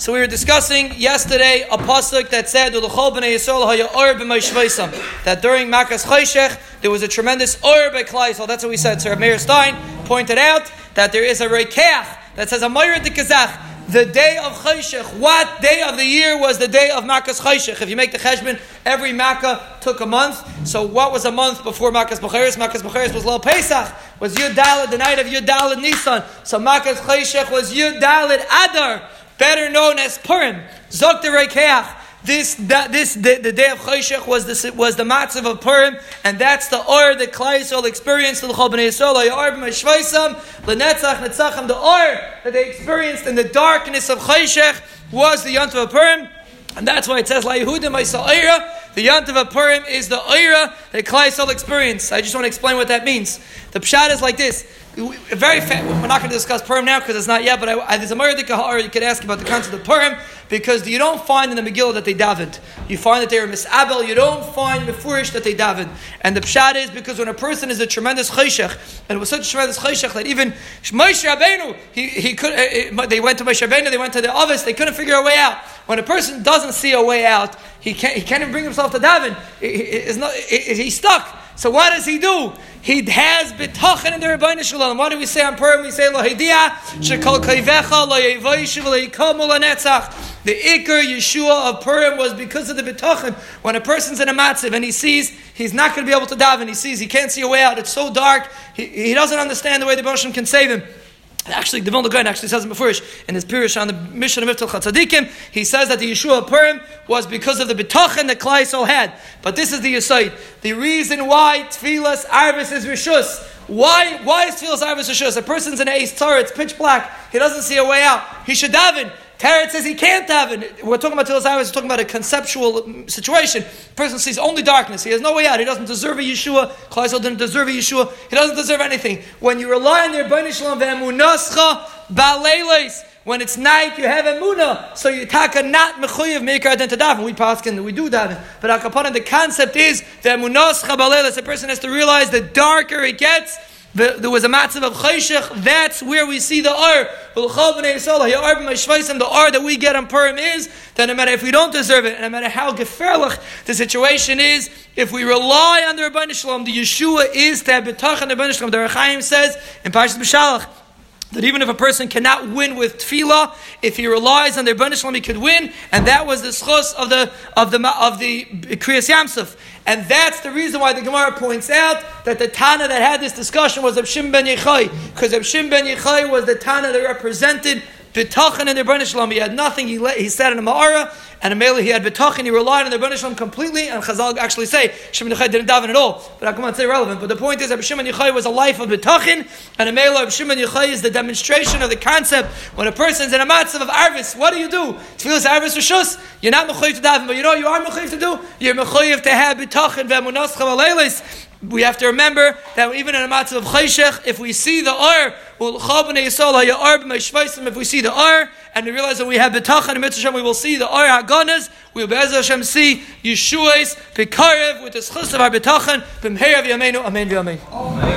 So we were discussing yesterday a pasuk that said that during Makas Chayshech there was a tremendous or by. That's what we said. Sir Meir Stein pointed out that there is a Rokeach that says a de. The day of Chayshech. What day of the year was the day of Makas Chayshech? If you make the cheshbon, every Makkah took a month. So what was a month before Makas Becheres? Makas Becheres was Lo Pesach. Was Yud Dalet, the night of Yud Dalet Nisan. So Makas Chayshech was Yud Dalet Adar better known as Purim. Zok Rokeach. This, that, this, the, the, day of Choshech was the, was the matzav of Purim, and that's the or that Klal Yisrael experienced, the the or that they experienced in the darkness of Choshech was the Yontav of Purim, and that's why it says, La Yehudim the Yontav of Purim is the Oira that Klal Yisrael experienced. I just want to explain what that means. The Pshat is like this very fa- we're not going to discuss Purim now because it's not yet, but I, I, there's a Moedik you could ask about the concept of Purim because you don't find in the Megillah that they davened. You find that they were misabel. You don't find mefurish that they davened. And the pshat is because when a person is a tremendous chayshech, and it was such a tremendous chayshech that even Moshe Rabbeinu, he, he could, uh, they went to Moshe Rabbeinu, they went to the office, they couldn't figure a way out. When a person doesn't see a way out, he can't, he can't even bring himself to daven. He, not, he's stuck. So what does he do? He has bitachon in the Rebbeinu Shalom. What do we say on Purim? We say lo hidia shekol kaivecha lo yevoishu lo yikomu netzach. The ikr Yeshua of Purim was because of the bitachon. When a person's in a matziv and he sees he's not going to be able to daven, he sees he can't see a way out. It's so dark. He, he doesn't understand the way the Boshim can save him. Actually, the Vilna Gaon actually says in before in his Pirish on the mission of Miftal Chatzadikim, he says that the Yeshua Purim was because of the bitachon that Klal had. But this is the Yesod. The reason why Tfilas Arvis is Rishus. Why, why is Tfilas Arvis Rishus? A person's in Ace it's pitch black, he doesn't see a way out. He should daven. Teretz says he can't have it. We're talking about Tilas Arvis, we're talking about a conceptual situation. The person sees only darkness. He has no way out. He doesn't deserve a Yeshua. Klaisel didn't deserve a Yeshua. He doesn't deserve anything. When you rely on the Rebbeinu Shalom ba'leiles, when it's night, you have emuna, so you taka not mechuyev to daven. We paskin, we do daven, but akapanan the concept is the emunas chabalelas. A person has to realize the darker it gets, there was a matzav of chayshich. That's where we see the ar. The ar that we get on Purim is that no matter if we don't deserve it, and no matter how geferlich the situation is, if we rely on the Rabbi Shalom, the Yeshua is to have betach on the Rabbi Shalom. The Rechaim says in Parshas B'Shalach that even if a person cannot win with tefillah, if he relies on the Rebbeinu Shalom, he could win, and that was the schos of the of the of the Kriyas Yamsuf. And that's the reason why the Gemara points out that the Tana that had this discussion was Abshim ben Yechai, because Abshim ben Yechai was the Tana that represented Bitachan in the Rebbeinu Shalom. He had nothing. He, he said in a Ma'ara, and Ameli, he had B'tachin, he relied on the Rebbeinu Shalom completely, and Chazal actually say, Shimon Yechai didn't daven at all. But I can't say relevant. But the point is, that Shimon Yechai was a life of B'tachin, and Ameli, Shimon Yechai is the demonstration of the concept when a person's in a matzav of Arvis, what do you do? Tefillas Arvis Rishus, you're not Mechayiv to daven, but you know you are Mechayiv to do? You're Mechayiv to have B'tachin, Ve'emunas Chavalelis, we have to remember that even in a matzah of chayshech, if we see the ar, if we see the ar, and we realize that we have betachan and mitzvah, we will see the ar haganas. We will be'ez Hashem see Yeshua's bekarev with the schus of our betachan. B'mheirav yameinu amen v'amen.